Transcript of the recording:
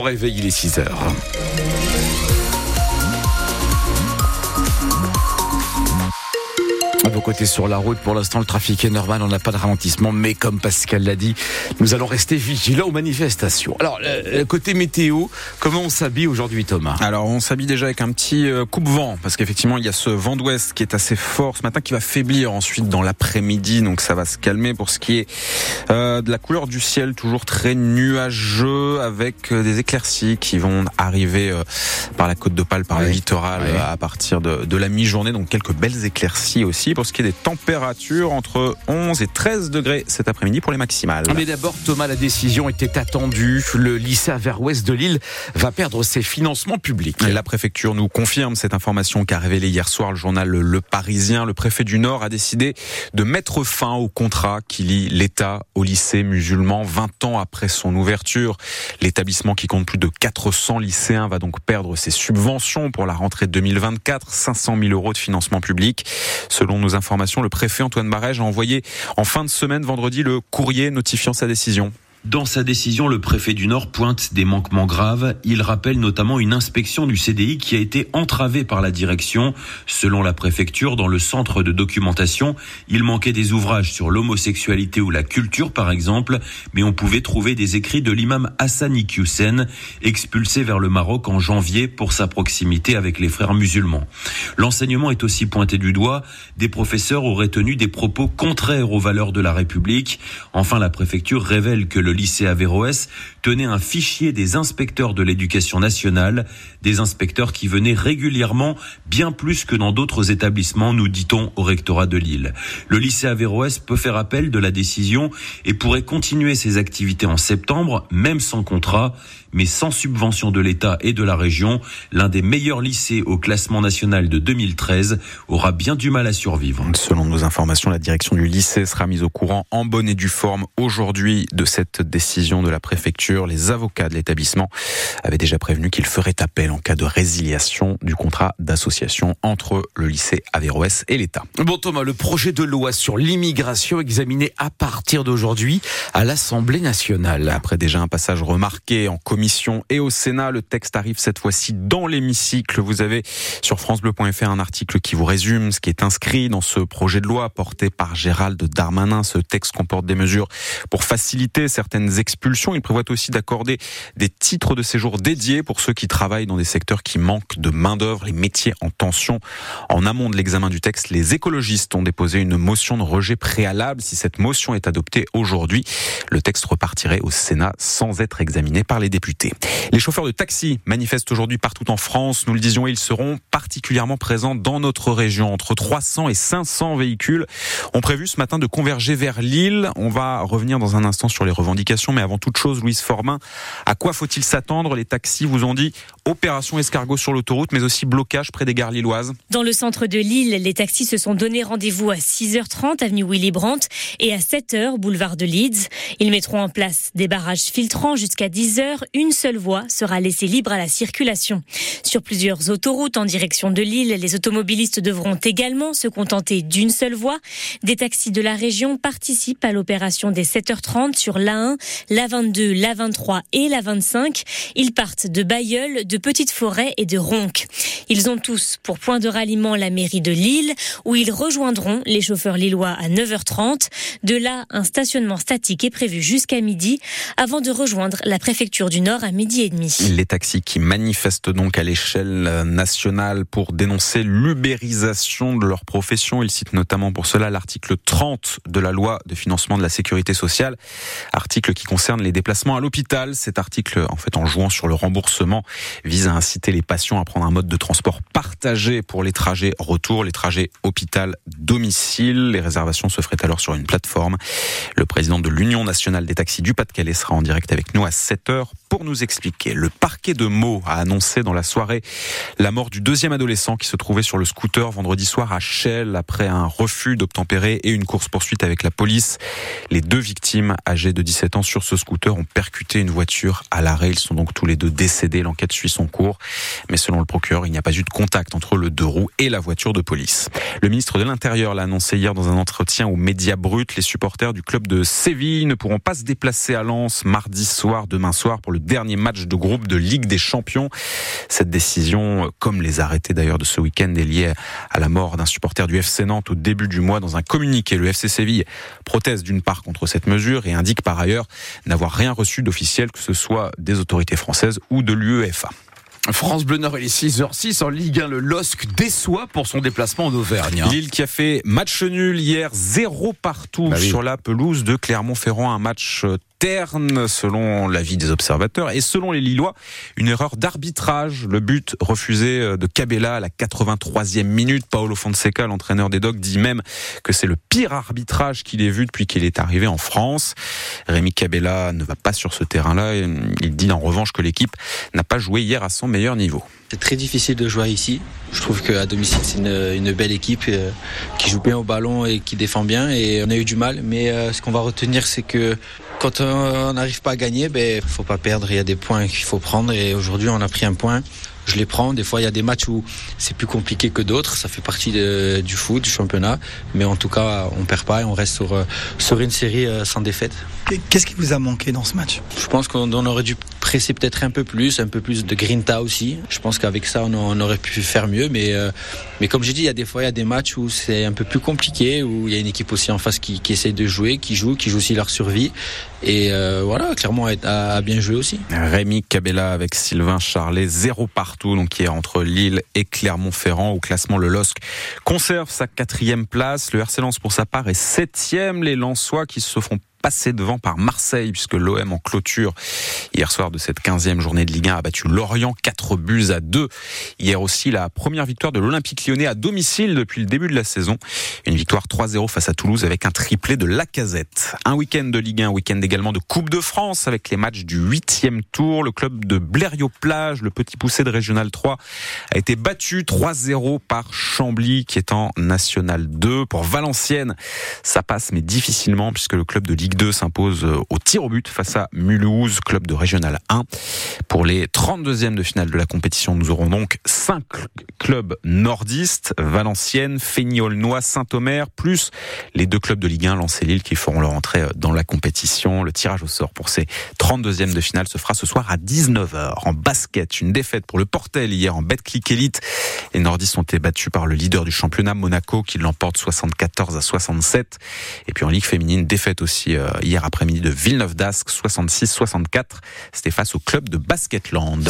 Réveil, il est 6 heures. À vos côtés sur la route, pour l'instant, le trafic est normal, on n'a pas de ralentissement, mais comme Pascal l'a dit, nous allons rester vigilants aux manifestations. Alors, le côté météo, comment on s'habille aujourd'hui, Thomas? Alors, on s'habille déjà avec un petit euh, coupe-vent, parce qu'effectivement, il y a ce vent d'ouest qui est assez fort ce matin, qui va faiblir ensuite dans l'après-midi, donc ça va se calmer pour ce qui est euh, de la couleur du ciel, toujours très nuageux, avec euh, des éclaircies qui vont arriver par la côte d'Opale, par le littoral, à partir de, de la mi-journée, donc quelques belles éclaircies aussi pour ce qui est des températures entre 11 et 13 degrés cet après-midi pour les maximales. Mais d'abord, Thomas, la décision était attendue. Le lycée vers ouest de Lille va perdre ses financements publics. La préfecture nous confirme cette information qu'a révélée hier soir le journal Le Parisien. Le préfet du Nord a décidé de mettre fin au contrat qui lie l'État au lycée musulman 20 ans après son ouverture. L'établissement qui compte plus de 400 lycéens va donc perdre ses subventions pour la rentrée 2024, 500 000 euros de financement public. Selon informations, le préfet Antoine Barège a envoyé en fin de semaine vendredi le courrier notifiant sa décision. Dans sa décision, le préfet du Nord pointe des manquements graves. Il rappelle notamment une inspection du CDI qui a été entravée par la direction. Selon la préfecture, dans le centre de documentation, il manquait des ouvrages sur l'homosexualité ou la culture, par exemple, mais on pouvait trouver des écrits de l'imam Hassani Hussein, expulsé vers le Maroc en janvier pour sa proximité avec les frères musulmans. L'enseignement est aussi pointé du doigt. Des professeurs auraient tenu des propos contraires aux valeurs de la République. Enfin, la préfecture révèle que lycée Averroès tenait un fichier des inspecteurs de l'éducation nationale, des inspecteurs qui venaient régulièrement, bien plus que dans d'autres établissements, nous dit-on au rectorat de Lille. Le lycée Averroès peut faire appel de la décision et pourrait continuer ses activités en septembre, même sans contrat, mais sans subvention de l'État et de la région. L'un des meilleurs lycées au classement national de 2013 aura bien du mal à survivre. Selon nos informations, la direction du lycée sera mise au courant en bonne et due forme aujourd'hui de cette décision de la préfecture. Les avocats de l'établissement avaient déjà prévenu qu'ils feraient appel en cas de résiliation du contrat d'association entre le lycée Averroès et l'État. Bon Thomas, le projet de loi sur l'immigration examiné à partir d'aujourd'hui à l'Assemblée nationale. Après déjà un passage remarqué en commission et au Sénat, le texte arrive cette fois-ci dans l'hémicycle. Vous avez sur francebleu.fr un article qui vous résume ce qui est inscrit dans ce projet de loi porté par Gérald Darmanin. Ce texte comporte des mesures pour faciliter certaines expulsions. Il prévoit aussi d'accorder des titres de séjour dédiés pour ceux qui travaillent dans des secteurs qui manquent de main-d'œuvre, les métiers en tension. En amont de l'examen du texte, les écologistes ont déposé une motion de rejet préalable. Si cette motion est adoptée aujourd'hui, le texte repartirait au Sénat sans être examiné par les députés. Les chauffeurs de taxi manifestent aujourd'hui partout en France. Nous le disions, ils seront particulièrement présents dans notre région. Entre 300 et 500 véhicules ont prévu ce matin de converger vers Lille. On va revenir dans un instant sur les revendications mais avant toute chose, Louise Formin, à quoi faut-il s'attendre? Les taxis vous ont dit opération escargot sur l'autoroute, mais aussi blocage près des gares lilloises. Dans le centre de Lille, les taxis se sont donné rendez-vous à 6h30 avenue Willy Brandt et à 7h boulevard de Leeds. Ils mettront en place des barrages filtrants jusqu'à 10h. Une seule voie sera laissée libre à la circulation. Sur plusieurs autoroutes en direction de Lille, les automobilistes devront également se contenter d'une seule voie. Des taxis de la région participent à l'opération des 7h30 sur l'A1 la 22, la 23 et la 25. Ils partent de Bayeul, de Petite Forêt et de Ronc. Ils ont tous pour point de ralliement la mairie de Lille, où ils rejoindront les chauffeurs lillois à 9h30. De là, un stationnement statique est prévu jusqu'à midi, avant de rejoindre la préfecture du Nord à midi et demi. Les taxis qui manifestent donc à l'échelle nationale pour dénoncer l'ubérisation de leur profession. Ils citent notamment pour cela l'article 30 de la loi de financement de la sécurité sociale, qui concerne les déplacements à l'hôpital. Cet article, en fait, en jouant sur le remboursement, vise à inciter les patients à prendre un mode de transport partagé pour les trajets retour, les trajets hôpital-domicile. Les réservations se feraient alors sur une plateforme. Le président de l'Union nationale des taxis du Pas-de-Calais sera en direct avec nous à 7 heures pour nous expliquer. Le parquet de Meaux a annoncé dans la soirée la mort du deuxième adolescent qui se trouvait sur le scooter vendredi soir à Chelles après un refus d'obtempérer et une course-poursuite avec la police. Les deux victimes âgées de 17 17 ans, sur ce scooter ont percuté une voiture à l'arrêt. Ils sont donc tous les deux décédés. L'enquête suit son cours. Mais selon le procureur, il n'y a pas eu de contact entre le deux roues et la voiture de police. Le ministre de l'Intérieur l'a annoncé hier dans un entretien aux médias bruts. Les supporters du club de Séville ne pourront pas se déplacer à Lens mardi soir, demain soir, pour le dernier match de groupe de Ligue des Champions. Cette décision, comme les arrêtés d'ailleurs de ce week-end, est liée à la mort d'un supporter du FC Nantes au début du mois. Dans un communiqué, le FC Séville proteste d'une part contre cette mesure et indique par ailleurs n'avoir rien reçu d'officiel, que ce soit des autorités françaises ou de l'UEFA. France Bleu Nord, il est 6h06 en Ligue 1. Le LOSC déçoit pour son déplacement en Auvergne. Hein. Lille qui a fait match nul hier, zéro partout bah sur la pelouse de Clermont-Ferrand. Un match terne selon l'avis des observateurs et selon les Lillois, une erreur d'arbitrage. Le but refusé euh, de Cabella à la 83e minute. Paolo Fonseca, l'entraîneur des Dogs, dit même que c'est le pire arbitrage qu'il ait vu depuis qu'il est arrivé en France. Rémi Cabella ne va pas sur ce terrain-là. Il dit en revanche que l'équipe n'a pas joué hier à son meilleur niveau. C'est très difficile de jouer ici. Je trouve qu'à domicile, c'est une, belle équipe euh, qui joue bien au ballon et qui défend bien. Et on a eu du mal. Mais euh, ce qu'on va retenir, c'est que quand on n'arrive pas à gagner, ben faut pas perdre. Il y a des points qu'il faut prendre. Et aujourd'hui, on a pris un point je les prends. Des fois, il y a des matchs où c'est plus compliqué que d'autres. Ça fait partie du foot, du championnat. Mais en tout cas, on perd pas et on reste sur, euh, sur une série sans défaite. Qu'est-ce qui vous a manqué dans ce match? Je pense qu'on aurait dû presser peut-être un peu plus, un peu plus de grinta aussi. Je pense qu'avec ça, on, aurait pu faire mieux. Mais, euh, mais comme j'ai dit, il y a des fois, il y a des matchs où c'est un peu plus compliqué, où il y a une équipe aussi en face qui, qui essaie de jouer, qui joue, qui joue aussi leur survie. Et euh, voilà, clairement, a, bien joué aussi. Rémi Cabella avec Sylvain Charlet, zéro partout, donc qui est entre Lille et Clermont-Ferrand. Au classement, le LOSC conserve sa quatrième place. Le RC Lens, pour sa part, est septième. Les Lensois qui se font passé devant par Marseille puisque l'OM en clôture hier soir de cette 15e journée de Ligue 1 a battu Lorient 4 buts à 2. Hier aussi la première victoire de l'Olympique lyonnais à domicile depuis le début de la saison. Une victoire 3-0 face à Toulouse avec un triplé de Lacazette. Un week-end de Ligue 1, un week-end également de Coupe de France avec les matchs du 8e tour. Le club de Blériot-Plage, le petit poussé de Régional 3, a été battu 3-0 par Chambly qui est en National 2. Pour Valenciennes, ça passe mais difficilement puisque le club de Ligue 2 s'impose euh, au tir au but face à Mulhouse, club de Régional 1. Pour les 32e de finale de la compétition, nous aurons donc 5 clubs nordistes, Valenciennes, Fény-Aulnois, Saint-Omer, plus les deux clubs de Ligue 1, Lens et Lille, qui feront leur entrée euh, dans la compétition. Le tirage au sort pour ces 32e de finale se fera ce soir à 19h. En basket, une défaite pour le Portel hier en Betclic Elite. Les nordistes ont été battus par le leader du championnat, Monaco, qui l'emporte 74 à 67. Et puis en Ligue féminine, défaite aussi euh, hier après-midi de Villeneuve d'Ascq, 66-64. C'était face au club de Basketland.